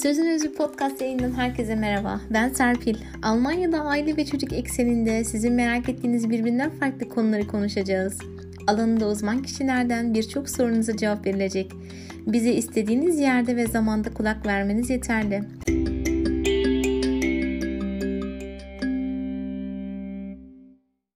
Sözün Özü Podcast yayından herkese merhaba. Ben Serpil. Almanya'da aile ve çocuk ekseninde sizin merak ettiğiniz birbirinden farklı konuları konuşacağız. Alanında uzman kişilerden birçok sorunuza cevap verilecek. Bize istediğiniz yerde ve zamanda kulak vermeniz yeterli.